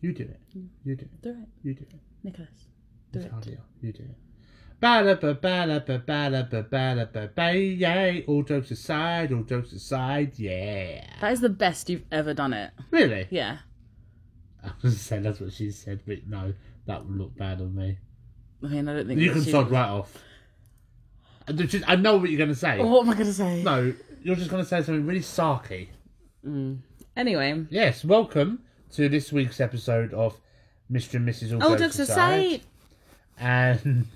You do it. Mm. You do it. Do it, You do it. Nicholas. Do It's it. harder. You do it. Ba-da-ba, ba-da-ba, ba-da-ba, ba-da-ba, ba, yay. All jokes aside, all jokes aside, yeah. That is the best you've ever done it. Really? Yeah. I was saying that's what she said, but no, that would look bad on me. I mean, I don't think You can sod right off. I just- I know what you're going to say. What am I going to say? No, you're just going to say something really sarky. Mm. Anyway, Yes, welcome to this week's episode of Mr. and Mrs. All, all jokes Aside. And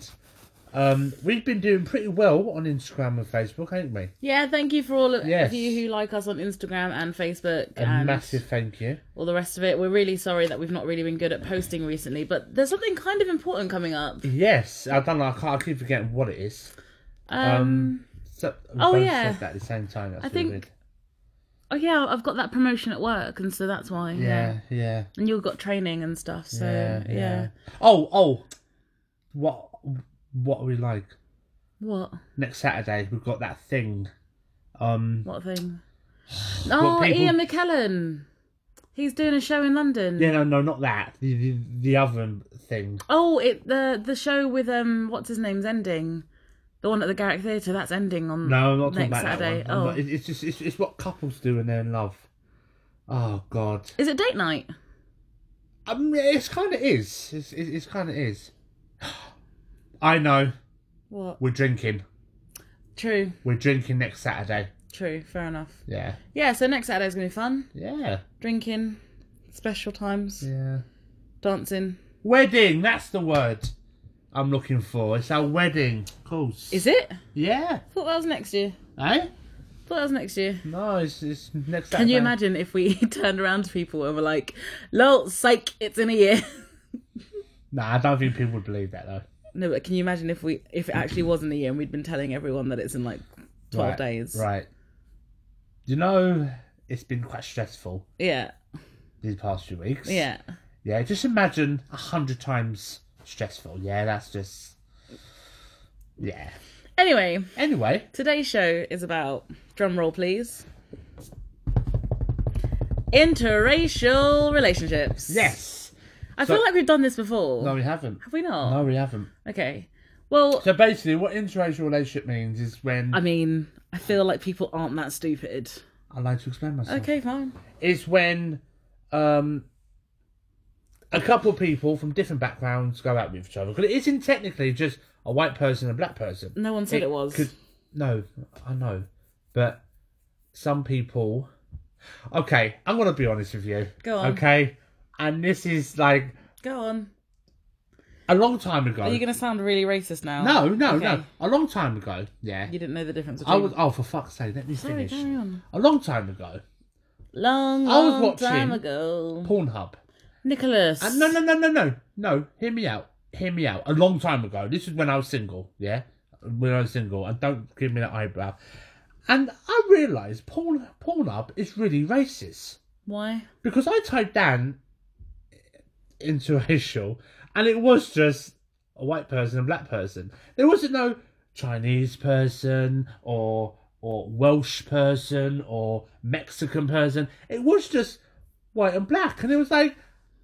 um, we've been doing pretty well on Instagram and Facebook, haven't we? Yeah, thank you for all of Yes. you who like us on Instagram and Facebook A and massive thank you. all the rest of it. We're really sorry that we've not really been good at posting recently, but there's something kind of important coming up. Yes, I don't know. I, can't, I keep forgetting what it is. Um, So, Oh, yeah. said that at the same time. That's I think- weird. Oh yeah, I've got that promotion at work, and so that's why. Yeah, yeah, And you've got training and stuff, so yeah, yeah. yeah. Oh, oh, what, what are we like? What? Next Saturday we've got that thing. Um, What thing? Oh, people- Ian McKellen. He's doing a show in London. yeah, no, no, not that. The the, the other thing. Oh, it the the show with um what's his name's ending. The one at the Garrick Theatre, that's ending on No, I'm not talking next about Saturday. that one. I'm Oh. not- it- it's just it's, it's what couples do when they're in love. Oh God. Is it date night? Um, it's kind of is. It's, it's, it's kind of is. I know. What? We're drinking. True, We're drinking next Saturday. true, fair enough. Yeah. Yeah, so next Saturday's gonna be fun. Yeah. Drinking, special times, Yeah. dancing. Wedding. That's the word I'm looking for. It's our wedding. Of course. Is it? Yeah. Thought that was next year. Eh? Thought that was next year. No, it's, it's next Saturday. Can you imagine if we turned around to people and were like, "Lol, psych, it's in a year." Nah, I don't think people would believe that though. no, but can you imagine if we if it actually was in a year and we'd been telling everyone that it's in like twelve right, days? Right. You know, it's been quite stressful Yeah, these past few weeks. yeah. Yeah, just imagine a hundred times stressful. Yeah, that's just. Yeah. Anyway, Anyway, today's show is about drum roll, please. Interracial relationships. yes. I So- feel like we've done this before. No, we haven't. Have we not? No, we haven't. Okay. Well, So basically, what interracial relationship means is when I mean, I feel like people aren't that stupid. I like to explain myself. Okay, fine. It's when um a couple of people from different backgrounds go out with each other. Because it isn't technically just a white person and a black person. No one said it, was. could- no, I know, but some people. Okay, I'm gonna be honest with you. Go on. Okay, and this is like Go on. a long time ago. Are you going to sound really racist now? No, no, Okay. no. A long time ago. Yeah. You didn't know the difference Between... I was. Oh, for fuck's sake! Let me Sorry, finish. carry on. A long time ago, Long, I was watching- time ago. Pornhub. Nicholas. And no, no, no, no, no, no. Hear me out. Hear me out. A long time ago. This is when I was single. Yeah, when I was single. And don't give me that eyebrow. And I realised porn Pornhub is really racist Why? because I typed down interracial, and it was just a white person and black person. There wasn't no Chinese person or or Welsh person or Mexican person. It was just white and black, and it was like,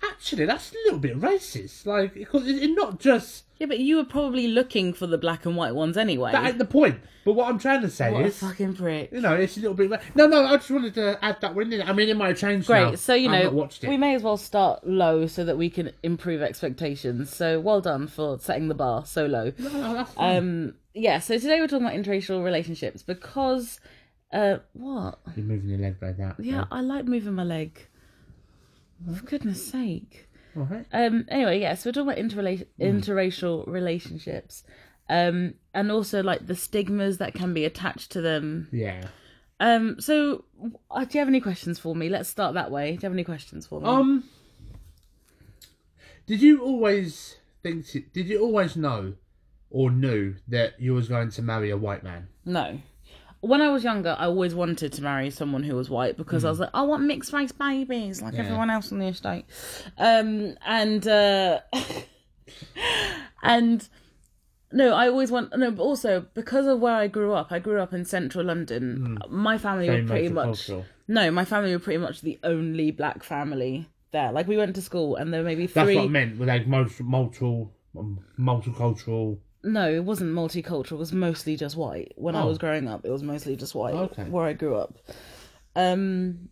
actually, that's a little bit racist. Like, because it- it's not just Yeah, but you were probably looking for the black and white ones anyway. that ain't the point. But what I'm trying to say what a is, fucking prick. you know, it's a little bit. ra- No, no, I just wanted to add that one in. I mean, it might have changed Great. now. So you I've know, watched it. we may as well start low so that we can improve expectations. So well done for setting the bar so low. No, no, that's fine. Um, yeah. So today we're talking about interracial relationships because, uh, what? You're moving your leg like that. Yeah, I like moving my leg. For goodness sake. All right. Um. Anyway, yeah. So we're talking about interrela- interracial relationships, um, and also like the stigmas that can be attached to them. Yeah. Um. So, uh, do you have any questions for me? Let's start that way. Do you have any questions for me? Um. Did you always think? Did you always know, or knew that you was going to marry a white man? no. When I was younger, I always wanted to marry someone who was white because I was like, I want mixed race babies like Yeah. everyone else on the estate. Um. And uh, and no, I always want no, but also because of where I grew up, I grew up in central London. My family were pretty much no, my family were pretty much the only black family there. Like we went to school and there were maybe three. That's what I meant with like multi, multiple, multicultural. No, it wasn't multicultural. It was mostly just white. When I Oh. was growing up, it was mostly just white. Okay. Where I grew up. Um,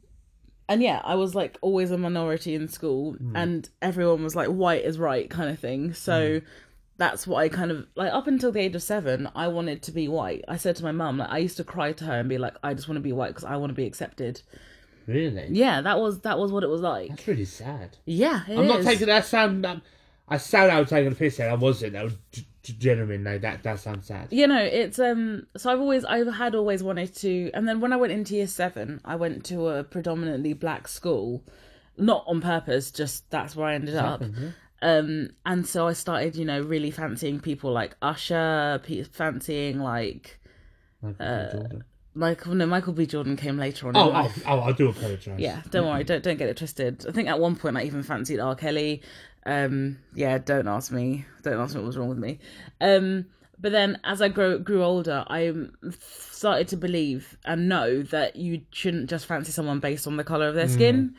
and yeah, I was like always a minority in school, Hmm. and everyone was like white is right kind of thing. So that's what I kind of like up until the age of seven. I wanted to be white. I said to my mum, like I used to cry to her and be like, I just want to be white because I want to be accepted. Really? Yeah, that was that was what it was like. That's really sad. Yeah, it I'm not is. taking that sound. That, I sound I was taking a piss there. I wasn't. That was genuine. No, that that sounds sad. you know it's um so i've always i had always wanted to and then when i went into year seven i went to a predominantly black school. Not on purpose just that's where i ended up. um and so i started you know really fancying people like usher pe- fancying like Michael Uh, Jordan. michael no michael b. Jordan came later on Oh, oh, oh, I do apologise. yeah don't worry don't don't get it twisted. I think at one point i even fancied r. Kelly um yeah don't ask me don't ask me what was wrong with me um but then as i grew grew older i started to believe and know that you shouldn't just fancy someone based on the color of their skin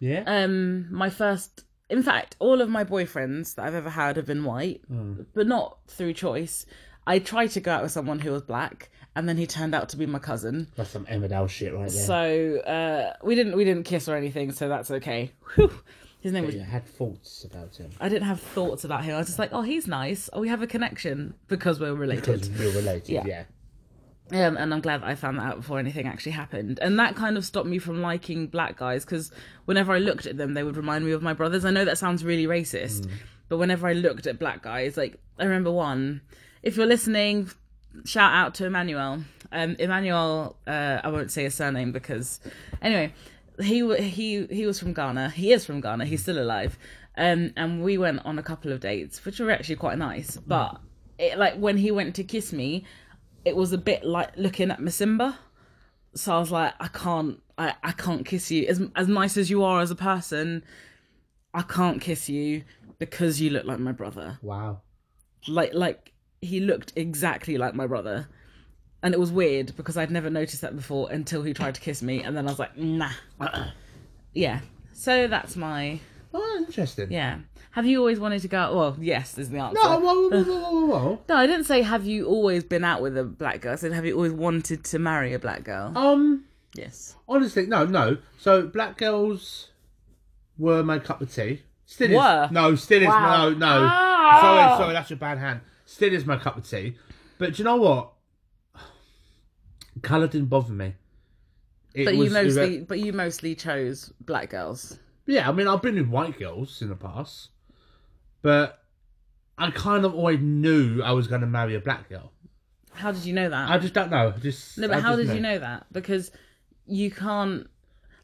Yeah. um my first in fact all of my boyfriends that i've ever had have been white but not through choice i tried to go out with someone who was black and then he turned out to be my cousin That's some Emmerdale shit right there. so uh, we didn't we didn't kiss or anything, so that's okay. Whew. His name was. you had thoughts about him I didn't have thoughts about him. I was just like, oh, he's nice. Oh, we have a connection because we're because related. we're related. Yeah. Yeah. Um, and I'm glad that I found that out before anything actually happened. And that kind of stopped me from liking black guys because whenever I looked at them, they would remind me of my brothers. I know that sounds really racist, but whenever I looked at black guys, like I remember one. If you're listening, shout out to Emmanuel. Um, Emmanuel, uh, I won't say his surname because, anyway, he he he was from Ghana. He is from Ghana. He's still alive. Um, and we went on a couple of dates, which were actually quite nice. But it, like when he went to kiss me, it was a bit like looking at Masimba. So I was like, I can't, I, I can't kiss you. As as nice as you are as a person, I can't kiss you because you look like my brother. Wow. Like like he looked exactly like my brother. And it was weird because I'd never noticed that before until he tried to kiss me, and then I was like, nah. Yeah. So that's my Oh, interesting. yeah. Have you always wanted to go? out? Well, yes, is the answer. No, whoa, whoa, whoa, whoa, whoa. No, I didn't say have you always been out with a black girl. I said have you always wanted to marry a black girl? Um, Yes. honestly, no, no. So black girls were my cup of tea. Still Were? is. No, still is. Wow. No, no. Ah! Sorry, sorry, that's a bad hand. Still is my cup of tea. But do you know what? Colour didn't bother me. It But was- you mostly, but you mostly chose black girls. Yeah, I mean, I've been with white girls in the past, but I kind of always knew I was going to marry a black girl. How did you know that? I just don't know. Just no, but I how did you know that? Because you can't.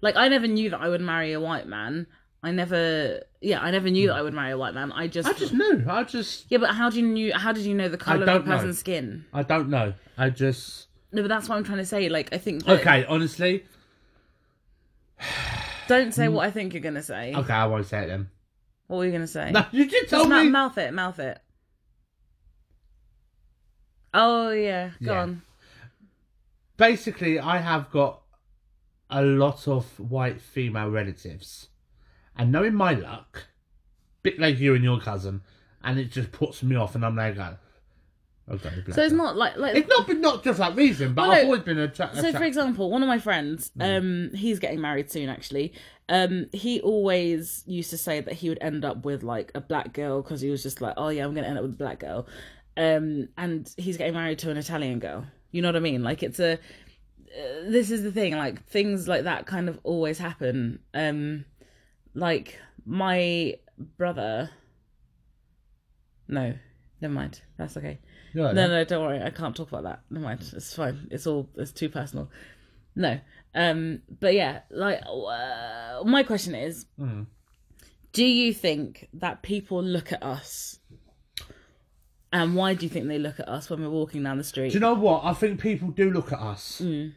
Like, I never knew that I would marry a white man. I never. Yeah, I never knew that I would marry a white man. I just. I just knew. I just. Yeah, but how do you knew? How did you know the color of a know. person's skin? I don't know. I just. No, but that's what I'm trying to say. Like, I think. That, Okay, honestly. Don't say what I think you're gonna say. Okay, I won't say it then. What were you gonna say? No, you just Just told mou- me. mouth it. Mouth it. Oh yeah, go Yeah. on. Basically, I have got a lot of white female relatives, and knowing my luck, bit like you and your cousin, and it just puts me off, and I'm like, okay. black So it's not like like. It's not been not just that reason, but Well, I've no. always been attracted. so for example, one of my friends, um, he's getting married soon. Actually, um, he always used to say that he would end up with like a black girl because he was just like, oh yeah, I'm gonna end up with a black girl. Um, and he's getting married to an Italian girl. You know what I mean? Like it's a. Uh, this is the thing. Like things like that kind of always happen. Um, like my brother. No, never mind. That's okay. Yeah, No, no, don't worry. I can't talk about that. Never mind. It's fine. It's all. It's too personal. No. Um. But yeah, like uh, my question is, Mm. do you think that people look at us, and why do you think they look at us when we're walking down the street? Do you know what? I think people do look at us, Mm.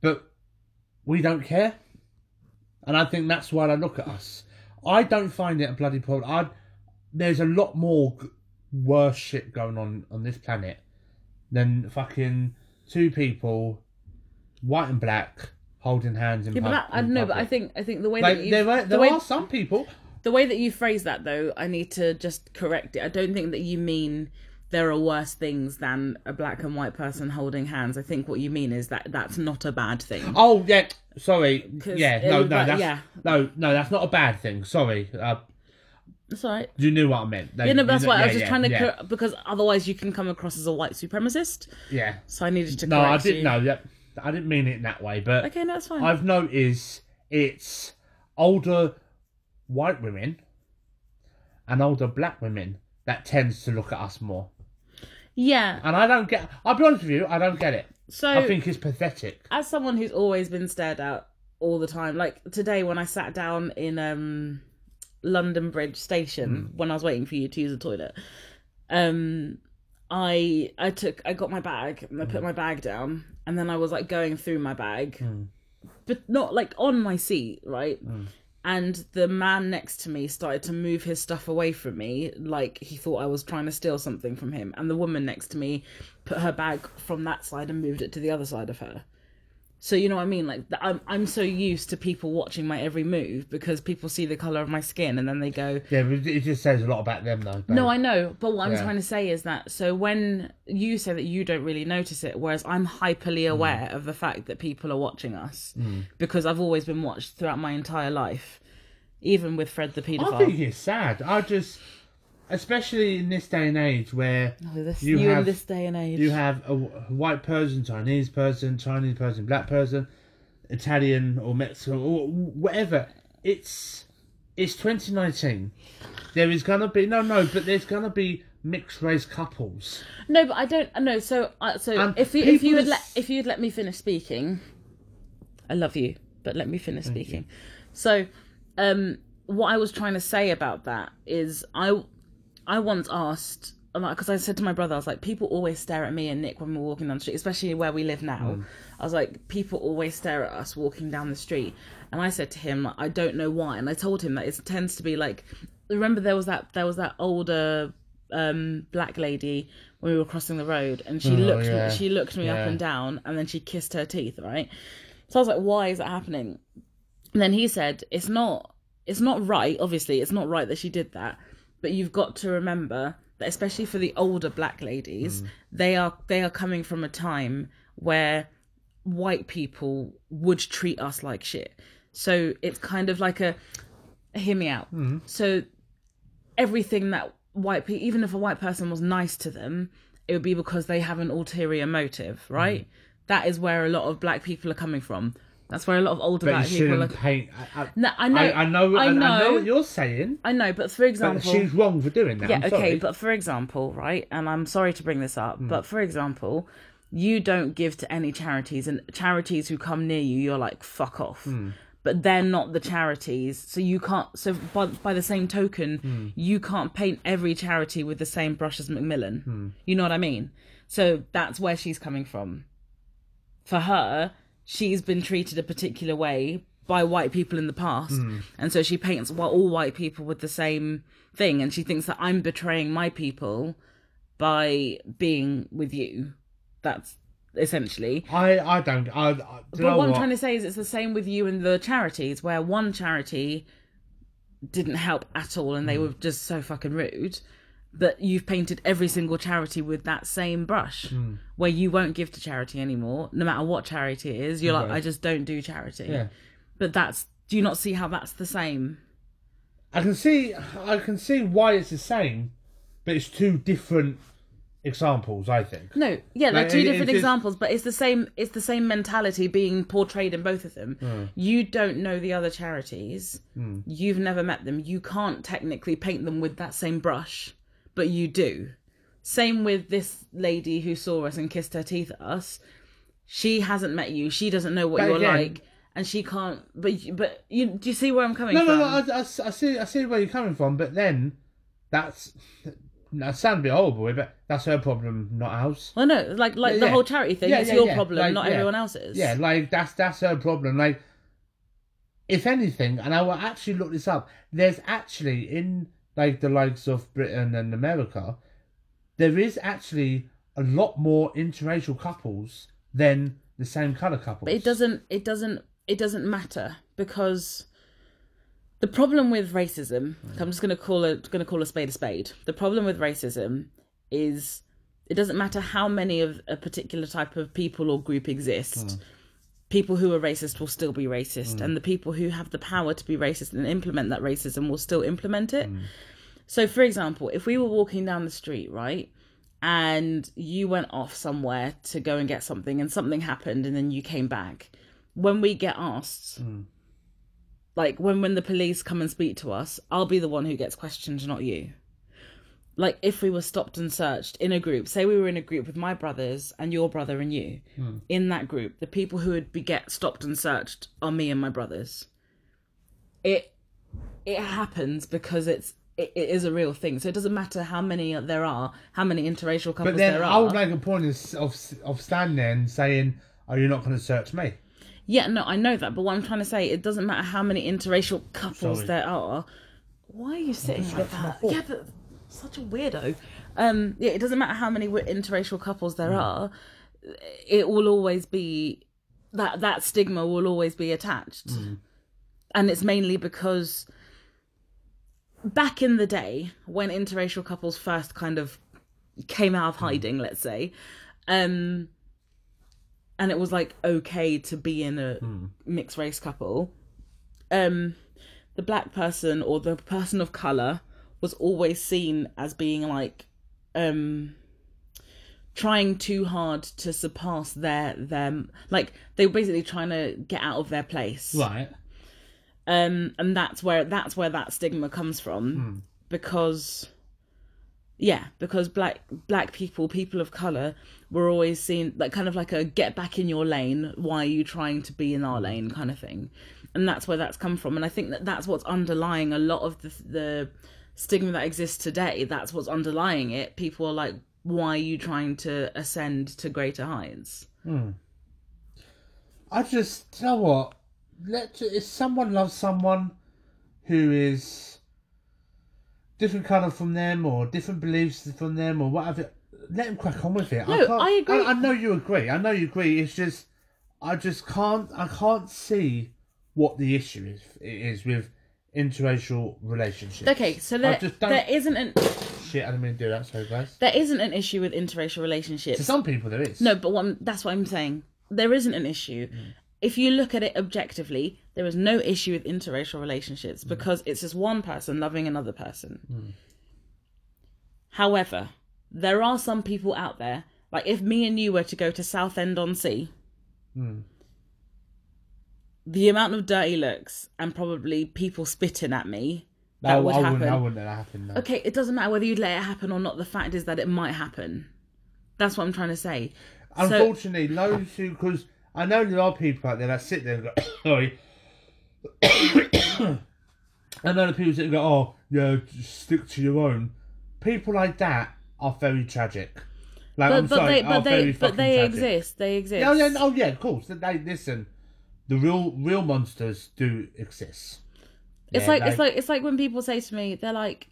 but we don't care, and I think that's why they look at us. I don't find it a bloody problem. I there's a lot more worse shit going on on this planet than fucking two people, white and black, holding hands in Yeah, but pub- that, I in don't know, but I think I think the way like that you there, are, the there way are some people. the way that you phrase that though, I need to just correct it. I don't think that you mean there are worse things than a black and white person holding hands. I think what you mean is that that's not a bad thing. Oh yeah, sorry. Yeah, no, no, that's yeah. no, no, that's not a bad thing. Sorry, uh, That's all right. you knew what I meant. Like, Yeah, no, you that's know- why I was just yeah, trying to yeah, cor- because otherwise you can come across as a white supremacist. yeah. So I needed to No, I didn't you. know that. I didn't mean it in that way, but Okay, no, that's fine. I've noticed it's older white women and older black women that tends to look at us more. Yeah. And I don't get. I'll be honest with you, I don't get it. So I think it's pathetic. as someone who's always been stared at all the time, like today when I sat down in um London Bridge station mm. when I was waiting for you to use the toilet, um I I took I got my bag and I put mm. my bag down and then I was like going through my bag. Mm. But not like on my seat, right? And the man next to me started to move his stuff away from me, like he thought I was trying to steal something from him. And the woman next to me put her bag from that side and moved it to the other side of her. So you know what I mean? Like I'm I'm so used to people watching my every move because people see the color of my skin and then they go, Yeah, but it just says a lot about them, though. no, I know, but what I'm Yeah. trying to say is that so when you say that you don't really notice it, whereas I'm hyperly Mm. aware of the fact that people are watching us because I've always been watched throughout my entire life, even with Fred the I paedophile. think it's sad. I just, especially in this day and age where Oh, this, you you, have- in this day and age. you have a white person, Chinese person, Chinese person, black person, Italian or Mexican or whatever. It's it's 2019. There is gonna be no, no, but there's gonna be mixed race couples. No, but I don't. No, so uh, so And if you if you would let if you'd let me finish speaking, I love you, but let me finish speaking. So, um, what I was trying to say about that is I I once asked like, because I said to my brother, I was like, people always stare at me and Nick when we're walking down the street, especially where we live now. I was like, people always stare at us walking down the street, and I said to him, I don't know why, and I told him that it tends to be like, remember there was that there was that older um black lady when we were crossing the road and she Oh, looked yeah. me she looked me Yeah. up and down and then she kissed her teeth right so i was like why is that happening and then he said it's not it's not right obviously it's not right that she did that but you've got to remember that especially for the older black ladies mm. they are they are coming from a time where white people would treat us like shit. So it's kind of like a hear me out. Mm. So everything that white people, even if a white person was nice to them, it would be because they have an ulterior motive, right? Mm. That is where a lot of black people are coming from. That's where a lot of older But black you people are. shouldn't paint. I, I, No, I know, I, I know. I, I know, know what you're saying. I know, but for But example, she's wrong for doing that. yeah, I'm okay, sorry. but for example, right, and I'm sorry to bring this up, Hmm. but for example, you don't give to any charities, and charities who come near you, you're like, fuck off. Hmm. But they're not the charities, so you can't. So by by the same token, Hmm. you can't paint every charity with the same brush as Macmillan. You know what I mean? So that's where she's coming from. For her, she's been treated a particular way by white people in the past, and so she paints all white people with the same thing, and she thinks that I'm betraying my people by being with you. That's essentially. I, I don't. I, I, do But know what I'm trying to say is it's the same with you and the charities, where one charity didn't help at all and they Hmm. were just so fucking rude. But you've painted every single charity with that same brush, Hmm. where you won't give to charity anymore, no matter what charity it is. You're like, I just don't do charity. Yeah. But that's, do you not see how that's the same? I can see. I can see why it's the same, but it's two different examples. I think. No, yeah, they're Like, two it- different it's- examples, but it's the same. It's the same mentality being portrayed in both of them. Hmm. You don't know the other charities. You've never met them. You can't technically paint them with that same brush, but you do. Same with this lady who saw us and kissed her teeth at us. She hasn't met you. She doesn't know what But you're again- like, and she can't. But you- but you do you see where I'm coming No, from? no, no. I, I, I see. I see where you're coming from, but then that's. That sounds a bit horrible, but that's her problem, not ours. Well, no, like like Yeah, the yeah. whole charity thing. Yeah, it's your problem, Like, not everyone else's. Yeah, like that's that's her problem. Like, if anything, and I will actually look this up. There's actually in like the likes of Britain and America, there is actually a lot more interracial couples than the same color couples. But it doesn't. It doesn't it doesn't matter because the problem with racism, hmm. I'm just going to call it going to call a spade a spade. The problem with racism is it doesn't matter how many of a particular type of people or group exist. Hmm. People who are racist will still be racist, mm. and the people who have the power to be racist and implement that racism will still implement it. Mm. So, for example, if we were walking down the street, right, and you went off somewhere to go and get something, and something happened, and then you came back, when we get asked, mm. like when when the police come and speak to us, I'll be the one who gets questioned, not you. Like if we were stopped and searched in a group, say we were in a group with my brothers and your brother and you, hmm. in that group, the people who would be get stopped and searched are me and my brothers. It it happens because it's it, it is a real thing. So it doesn't matter how many there are, how many interracial couples there are. But then there I would make a point of, of, standing and saying, oh, "Are you not going to search me?" Yeah, no, I know that, but what I'm trying to say, it doesn't matter how many interracial couples Sorry. there are. Why are you sitting like got to my that? Yeah, but such a weirdo. Um, yeah, it doesn't matter how many interracial couples there are. It will always be that that stigma will always be attached, and it's mainly because back in the day when interracial couples first kind of came out of hiding, let's say, um, and it was like okay to be in a mixed race couple, um, the black person or the person of color was always seen as being like, um, trying too hard to surpass their them like they were basically trying to get out of their place. Right. um and that's where that's where that stigma comes from. Because yeah because black black people people of color were always seen like kind of like a get back in your lane why are you trying to be in our lane kind of thing. And that's where that's come from. And i think that that's what's underlying a lot of the the stigma that exists today that's what's underlying it people are like why are you trying to ascend to greater heights hmm. I just you know what. Let if someone loves someone who is different colour from them or different beliefs from them or whatever, let them crack on with it. No, can't, I agree. I, I know you agree. I know you agree. It's just I just can't. I can't see what the issue is is with interracial relationships. okay so there, just there isn't an Shit, I didn't mean to do that. Sorry, guys. there isn't an issue with interracial relationships To some people, there is. No, but what I'm, that's what I'm saying. There isn't an issue. Hmm. If you look at it objectively, there is no issue with interracial relationships hmm. because it's just one person loving another person. Hmm. However, there are some people out there, like if me and you were to go to Southend on Sea, the amount of dirty looks and probably people spitting at me that No, would I happen. wouldn't. I wouldn't let that happen. No. Okay, it doesn't matter whether you'd let it happen or not. The fact is that it might happen. That's what I'm trying to say. So, Unfortunately, those who, because I know there are people out there that sit there and go, sorry. I know the people that go, oh, yeah, stick to your own. People like that are very tragic. Like, but, I'm but sorry, they, but they, but they tragic. exist. They exist. Yeah, yeah, oh yeah, of course. They listen. The real, real monsters do exist. It's Yeah, like it's like it's like when people say to me, they're like,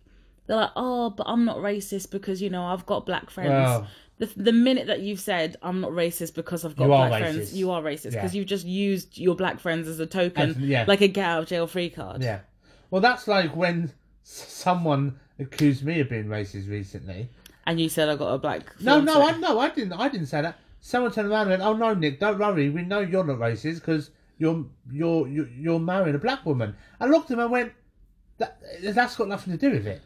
they're like, oh, but I'm not racist because you know I've got black friends. Well- the the minute that you've said I'm not racist because I've got black friends, you are racist Yeah. because you've just used your black friends as a token, As- yeah. like a get out of jail free card. Yeah. Well, that's like when someone accused me of being racist recently. And you said I got a black. No, no. I no, I didn't. I didn't say that. Someone turned around and went, "Oh no, Nick, don't worry. We know you're not racist because you're you're you're, marrying a black woman." I looked at him and went, that, "That's got nothing to do with it."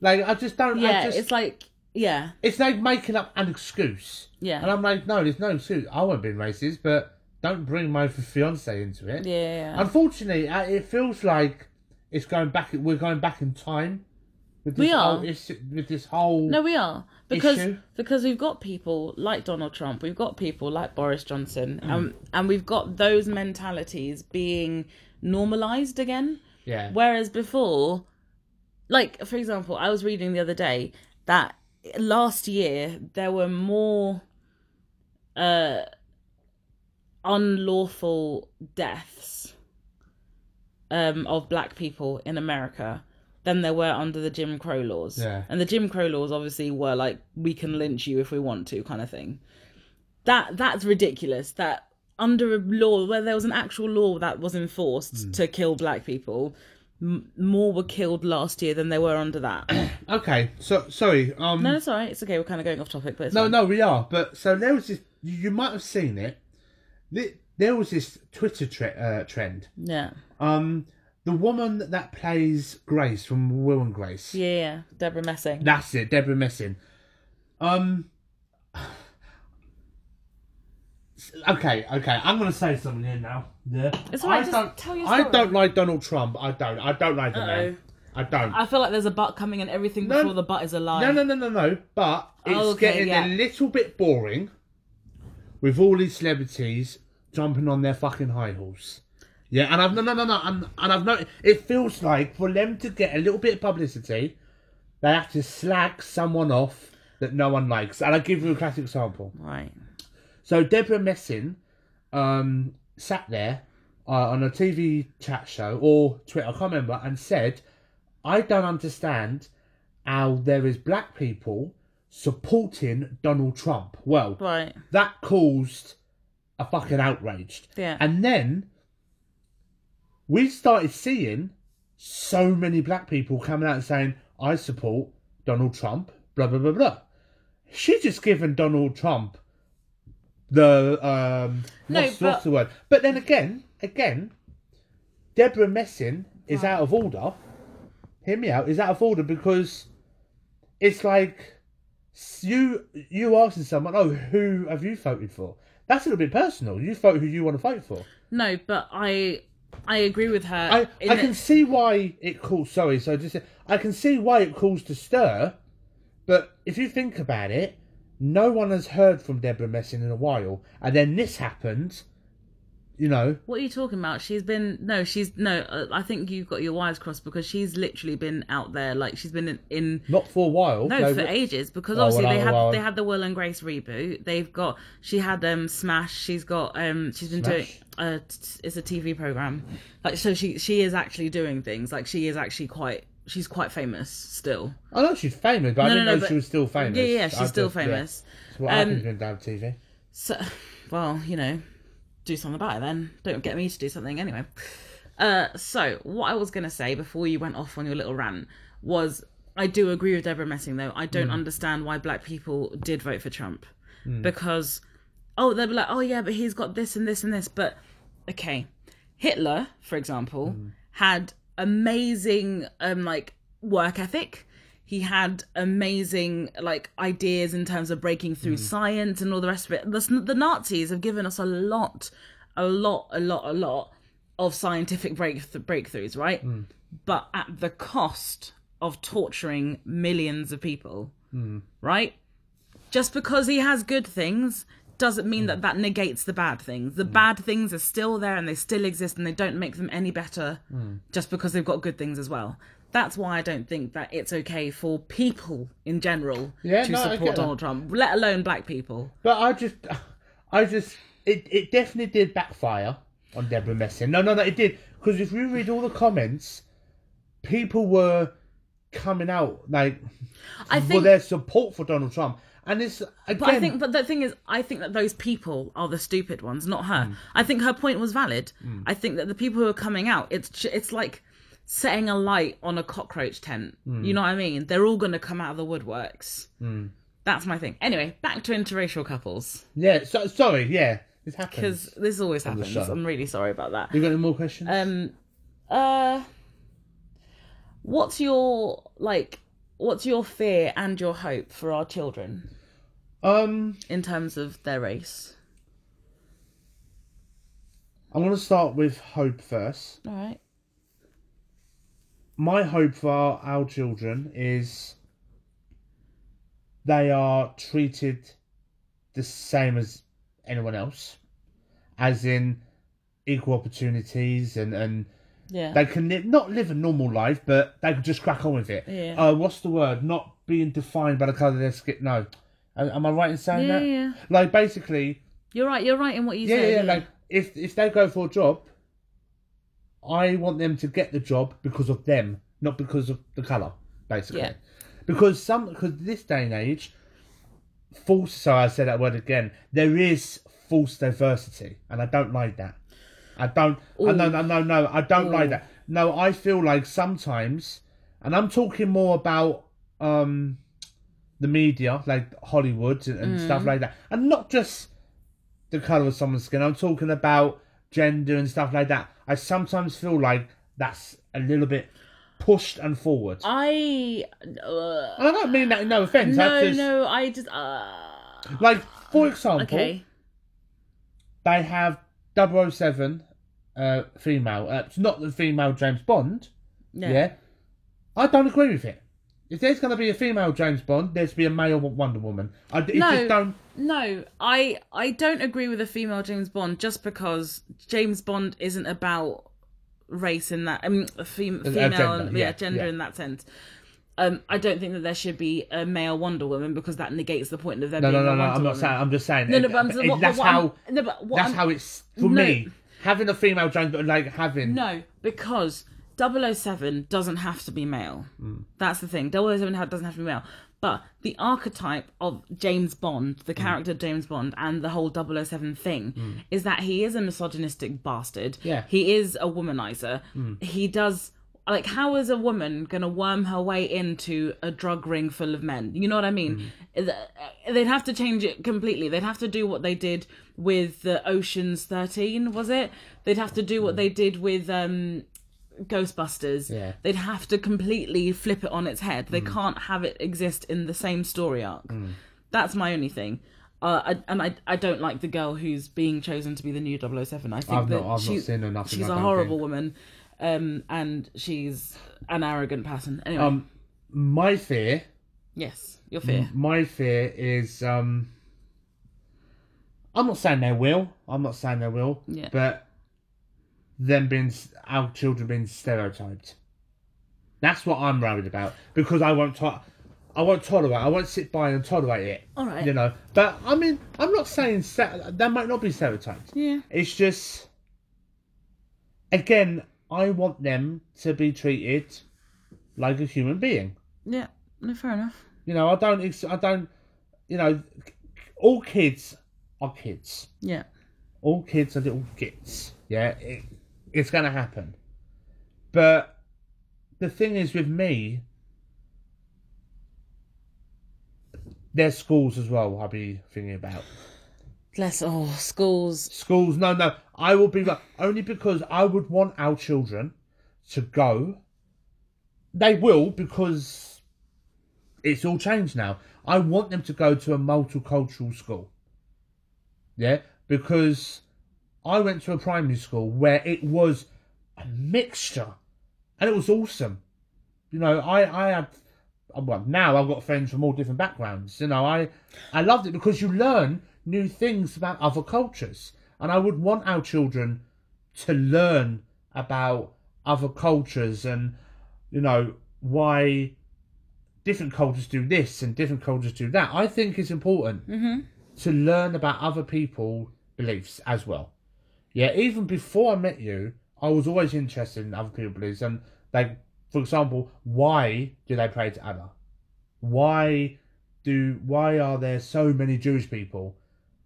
Like I just don't. Yeah, just, it's like yeah, it's like making up an excuse. yeah, And I'm like, no, there's no excuse. I won't be racist, but don't bring my fiance into it. yeah. Unfortunately, it feels like it's going back. We're going back in time. With this We are. Whole, with this whole. No, we are because Issue? because we've got people like Donald Trump, we've got people like Boris Johnson, Mm. um, and we've got those mentalities being normalized again. Yeah. Whereas before, like for example, I was reading the other day that last year there were more uh unlawful deaths um of black people in America than there were under the Jim Crow laws. Yeah. And the Jim Crow laws obviously were like we can lynch you if we want to kind of thing. That that's ridiculous. That under a law where there was an actual law that was enforced Hmm. to kill black people, m- more were killed last year than they were under that. Okay, so sorry. Um, no, it's all right. It's okay. We're kind of going off topic, but it's No, fine. no, we are. But so there was this. You, you might have seen it. There was this Twitter tre- uh, trend. Yeah. Um, the woman that plays Grace from Will and Grace. Yeah, yeah. Deborah Messing. That's it, Deborah Messing. Um. Okay, okay. I'm gonna say something here now. Yeah. It's all right, I just don't. tell your I story. don't like Donald Trump. I don't. I don't like the Uh-oh. man. I don't. I feel like there's a butt coming and everything No. before the butt is a lie. No, no, no, no, no. But it's Oh, okay, getting yeah. a little bit boring with all these celebrities jumping on their fucking high horse. Yeah, and I've no, no, no, no, and, and I've noticed it feels like for them to get a little bit of publicity, they have to slag someone off that no one likes. And I'll give you a classic example. Right. So Deborah Messing um, sat there uh, on a TV chat show or Twitter, I can't remember, and said, "I don't understand how there is black people supporting Donald Trump." Well, Right. that caused a fucking outrage, Yeah. and then we started seeing so many black people coming out and saying, "I support Donald Trump." Blah blah blah blah. She just given Donald Trump the um No, what's, but- what's the word? But then again, again, Deborah Messing is out of order. Hear me out. Is out of order because it's like you you asking someone, "Oh, who have you voted for?" That's a little bit personal. You vote who you want to vote for. No, but I I agree with her. I, I can see why it calls. Sorry, so just I can see why it calls to stir, but if you think about it, no one has heard from Deborah Messing in a while, and then this happened. You know, What are you talking about? She's been no, she's no. Uh, I think you've got your wires crossed because she's literally been out there like she's been in, in not for a while. no no, for ages because Oh, obviously well, they had well. they had the Will and Grace reboot. They've got she had um Smash. She's got um she's been doing uh it's a TV program like so she she is actually doing things like she is actually quite she's quite famous still. I know she's famous, but I No, didn't no, no, know she was still famous. Yeah, yeah, she's I still just- yeah. famous. So what Um, happens when down TV? So, well, you know, do something about it then. Don't get me to do something anyway. Uh, so what I was gonna say before you went off on your little rant was I do agree with Deborah Messing though. I don't understand why black people did vote for Trump because oh they'll be like oh yeah but he's got this and this and this but okay Hitler for example had amazing um like work ethic he had amazing like ideas in terms of breaking through mm. science and all the rest of it. The, the nazis have given us a lot a lot a lot a lot of scientific break, breakthroughs right? Mm. But at the cost of torturing millions of people mm. right? Just because he has good things doesn't mean that that negates the bad things. The bad things are still there and they still exist and they don't make them any better just because they've got good things as well. That's why I don't think that it's okay for people in general Yeah, to no, support that. Donald Trump, let alone black people. But I just, I just, it, it definitely did backfire on Deborah Messing. No, no, no, it did. Because if you read all the comments, people were coming out like I for think their support for Donald Trump. And it's again, But I think, but the thing is, I think that those people are the stupid ones, not her. Hmm. I think her point was valid. I think that the people who are coming out, it's it's like setting a light on a cockroach tent. Hmm. You know what I mean? They're all going to come out of the woodworks. That's my thing. Anyway, back to interracial couples yeah. So, sorry, yeah, this happens. because this always happens. I'm really sorry about that. You got any more questions? Um, uh, what's your like? What's your fear and your hope for our children um, in terms of their race? I'm going to start with hope first. All right. My hope for our our children is they are treated the same as anyone else, as in equal opportunities and and Yeah. they can live, not live a normal life, but they can just crack on with it. Yeah. Uh, what's the word? Not being defined by the colour of their skin. No, am am I right in saying yeah, that? yeah. Like basically, You're right. You're right in what you yeah, said. yeah, yeah. Like if if they go for a job, I want them to get the job because of them, not because of the color, basically. Yeah. Because some because this day and age, false. So I said that word again. There is false diversity, and I don't like that. I don't. I, no, no, no, no. I don't like that. No, I feel like sometimes, and I'm talking more about um the media, like Hollywood and, and stuff like that, and not just the color of someone's skin. I'm talking about gender and stuff like that. I sometimes feel like that's a little bit pushed and forward. I uh, And I don't mean that in no offense. I no just, no I just uh, Like, for example, okay they have 007 uh, female. Uh, it's not the female James Bond. yeah. Yeah. I don't agree with it. If there's going to be a female James Bond, there's to be a male Wonder Woman. I it No. just don't. No, I I don't agree with a female James Bond just because James Bond isn't about race in that. I mean, a fem- female, gender, and, yeah, yeah, gender yeah. in that sense. Um, I don't think that there should be a male Wonder Woman because that negates the point of there No, being no, no, a no. I'm not Woman. saying. I'm just saying. No, no, but I'm, what, that's what how. I'm, no, but that's I'm, how it's for No. me. Having a female James Bond, like having. No, because 007 doesn't have to be male. Mm. That's the thing. 007 doesn't have to be male. But the archetype of James Bond, the Mm. character of James Bond, and the whole 007 thing is that he is a misogynistic bastard. Yeah. He is a womanizer. He does. Like, how is a woman gonna worm her way into a drug ring full of men? You know what I mean? Th- They'd have to change it completely. They'd have to do what they did with the Ocean's Thirteen, was it? They'd have to do what they did with um, Ghostbusters. Yeah. They'd have to completely flip it on its head. They can't have it exist in the same story arc. That's my only thing. Uh, I, and I, I don't like the girl who's being chosen to be the new 007. I think I've that not- not she's, seen her she's I a horrible think. woman, um, and she's an arrogant person. Anyway, Um, my fear. yes, your fear. My fear is. um I'm not saying they will. I'm not saying they will. Yeah. But them being our children being stereotyped. That's what I'm worried about because I won't. To- I won't tolerate. I won't sit by and tolerate it. All right. You know. But I mean, I'm not saying that might not be stereotyped. Yeah. It's just, again, I want them to be treated like a human being. Yeah. No, fair enough. You know, I don't, I don't, you know, all kids are kids. Yeah. All kids are little gits. Yeah, it, it's going to happen. But the thing is with me, there's schools as well I'll be thinking about. Bless oh schools. Schools, no, no. I will be only because I would want our children to go. They will because it's all changed now. I want them to go to a multicultural school. Yeah, because I went to a primary school where it was a mixture, and it was awesome. You know, I I had well now I've got friends from all different backgrounds. You know, I I loved it because you learn new things about other cultures, and I would want our children to learn about other cultures and you know why different cultures do this and different cultures do that. I think it's important mm-hmm. to learn about other people's beliefs as well. Yeah, even before I met you, I was always interested in other people's beliefs. And, like, for example, why do they pray to Allah? Why do why are there so many Jewish people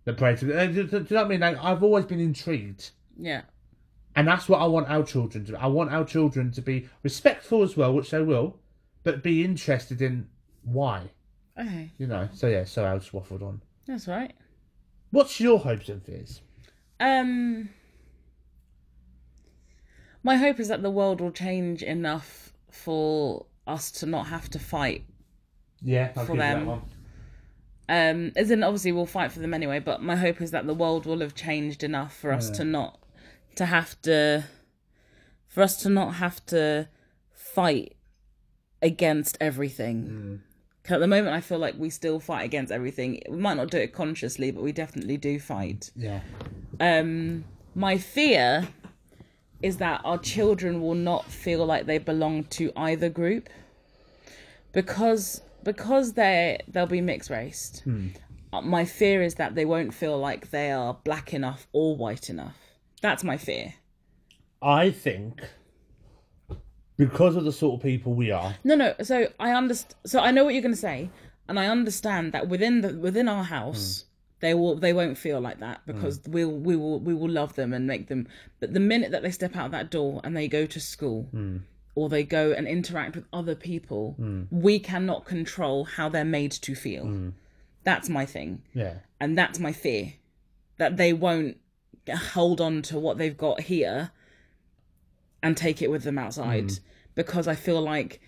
that pray to? Uh, do, do you know what I mean? Like, I've always been intrigued, Yeah. and that's what I want our children to. I want our children to be respectful as well, which they will, but be interested in why. Okay. You know. So yeah. So I just waffled on. That's right. What's your hopes and fears? Um, my hope is that the world will change enough for us to not have to fight. Yeah, I'll For them. that. Um, as in, obviously, we'll fight for them anyway. But my hope is that the world will have changed enough for us to not to have to, for us to not have to fight against everything. 'Cause At the moment, I feel like we still fight against everything. We might not do it consciously, but we definitely do fight. Yeah. um my fear is that our children will not feel like they belong to either group. Because because they they'll be mixed raced uh, my fear is that they won't feel like they are black enough or white enough. That's my fear. I think because of the sort of people we are, no no so i understand so i know what you're going to say and i understand that within the within our house they will they won't feel like that Mm. because we'll we will we will love them and make them but the minute that they step out that door and they go to school Mm. or they go and interact with other people we cannot control how they're made to feel Mm. that's my thing Yeah. and that's my fear that they won't hold on to what they've got here and take it with them outside because i feel like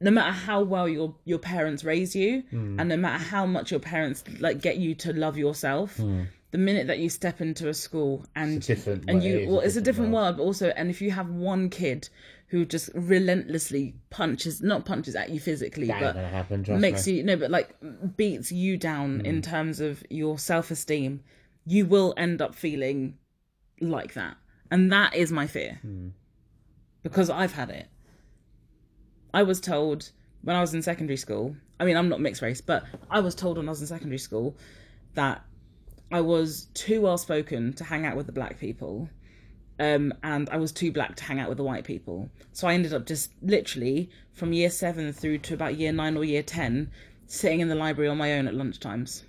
no matter how well your your parents raise you hmm. and no matter how much your parents like get you to love yourself hmm. the minute that you step into a school and It's a different and you well it's a different different world. but also and if you have one kid who just relentlessly punches not punches at you physically That but happen. Makes me. you no but like beats you down in hmm. terms of your self-esteem you will end up feeling like that. And that is my fear. Because i've had it i was told when i was in secondary school i mean i'm not mixed race but i was told when i was in secondary school that i was too well spoken to hang out with the black people um, and I was too black to hang out with the white people. So I ended up just literally from year seven through to about year nine or year ten, sitting in the library on my own at lunchtimes.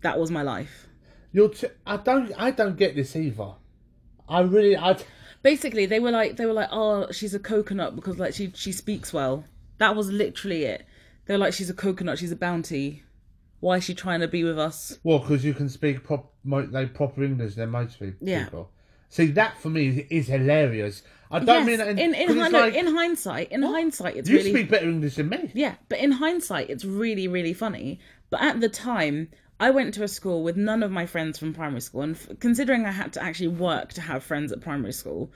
That was my life. You're. T- I don't. I don't get this either. I really. I. Basically, they were like, they were like, oh, she's a coconut because like she she speaks well. That was literally it. They were like, she's a coconut, she's a bounty. Why is she trying to be with us? Well, because you can speak prop, mo- like proper English than most pe- Yeah. people. See, that for me is hilarious. I don't Yes, mean that in in, in, 'cause it's no, like, in hindsight, in hindsight, it's you really speak better English than me. Yeah, but in hindsight, it's really, really funny. But at the time, I went to a school with none of my friends from primary school, and f- considering I had to actually work to have friends at primary school,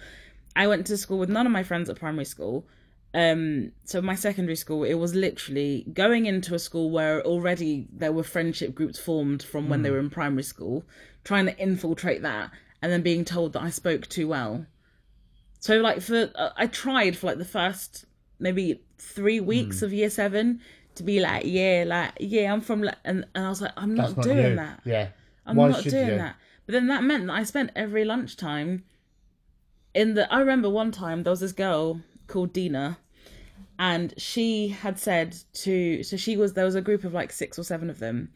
I went to school with none of my friends at primary school. Um, so my secondary school, it was literally going into a school where already there were friendship groups formed from when they were in primary school, trying to infiltrate that, and then being told that I spoke too well. So like for uh, I tried for like the first maybe three weeks Hmm. of year seven to be like yeah like yeah I'm from like, and and I was like I'm not, not doing you. that Yeah. I'm Why not doing you? that but then that meant that I spent every lunchtime in the I remember one time there was this girl called Dina and she had said to so she was there was a group of like six or seven of them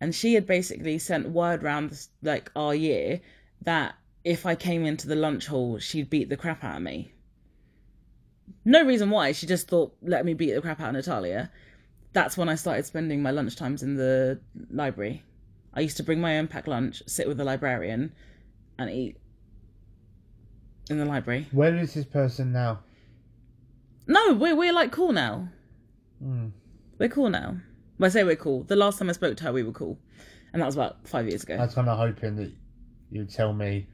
and she had basically sent word round like our year that if I came into the lunch hall she'd beat the crap out of me no reason why she just thought let me beat the crap out of Natalia that's when I started spending my lunchtimes in the library I used to bring my own packed lunch sit with the librarian and eat in the library Where is this person now? no, we're we're like cool now. Hmm. We're cool now. When I say we're cool, the last time I spoke to her, we were cool, and that was about five years ago. I was kind of hoping that you'd tell me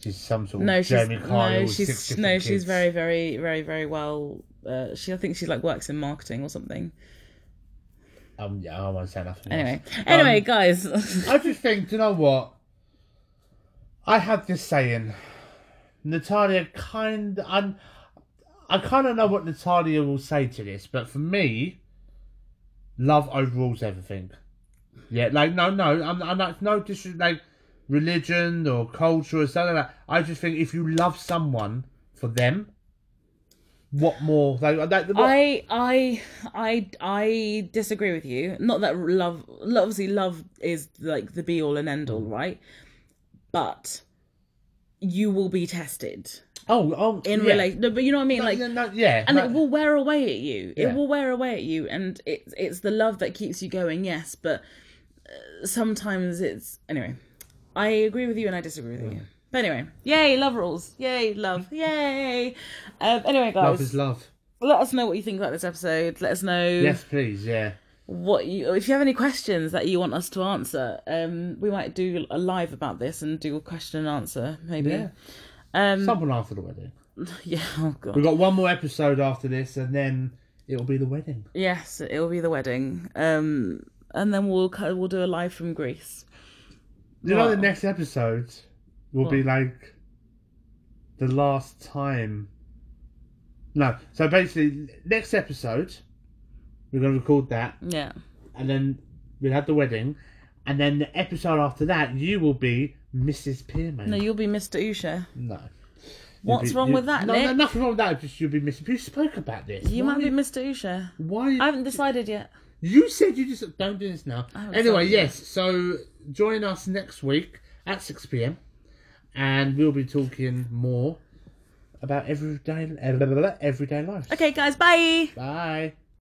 she's some sort of no, she's Jeremy Kyle no, she's no, she's very, very, very, very well. Uh, she, I think she like works in marketing or something. Um, yeah, I won't say nothing. Anyway, else. anyway, Um, guys. I just think, do you know what? I have this saying, Natalia kind, I'm, I kind of know what Natalia will say to this, but for me, love overrules everything. Yeah, like no, no, I'm, I'm not no dis like religion or culture or something like that. I just think if you love someone for them, what more? Like, like what, I I I I disagree with you. Not that love, obviously, love is like the be all and end all, right? But you will be tested oh, oh, in yeah. relation. No, but you know what I mean, No, like. no, no, yeah, and it will wear away at you. It Yeah. will wear away at you, and it's it's the love that keeps you going. Yes, but uh, sometimes it's anyway. I agree with you, and I disagree with you. But anyway, yay, love rules. Yay, love. Yay. Um, anyway, guys, love is love. let us know what you think about this episode. Let us know Yes, please, yeah. what you if you have any questions that you want us to answer. Um, we might do a live about this and do a question and answer maybe. Yeah. Um, Someone after the wedding. yeah. Oh god. We've got one more episode after this, and then it'll be the wedding. Yes, it'll be the wedding. Um, and then we'll we'll do a live from Greece. You know, the next episode will be like the last time. No, so basically, next episode we're going to record that, Yeah. and then we'll have the wedding, and then the episode after that, you will be Mrs. Pierman. No, you'll be Mr. Usha. No. What's You'll wrong you- with that, No, Nick? no, nothing wrong with that. Just you'll be Mrs. You spoke about this. You why, might be Mr. Usha. Why? I haven't decided yet. You said you just don't do this now. Anyway, yes. So join us next week at six pm, and we'll be talking more about everyday everyday life. Okay, guys, bye. Bye.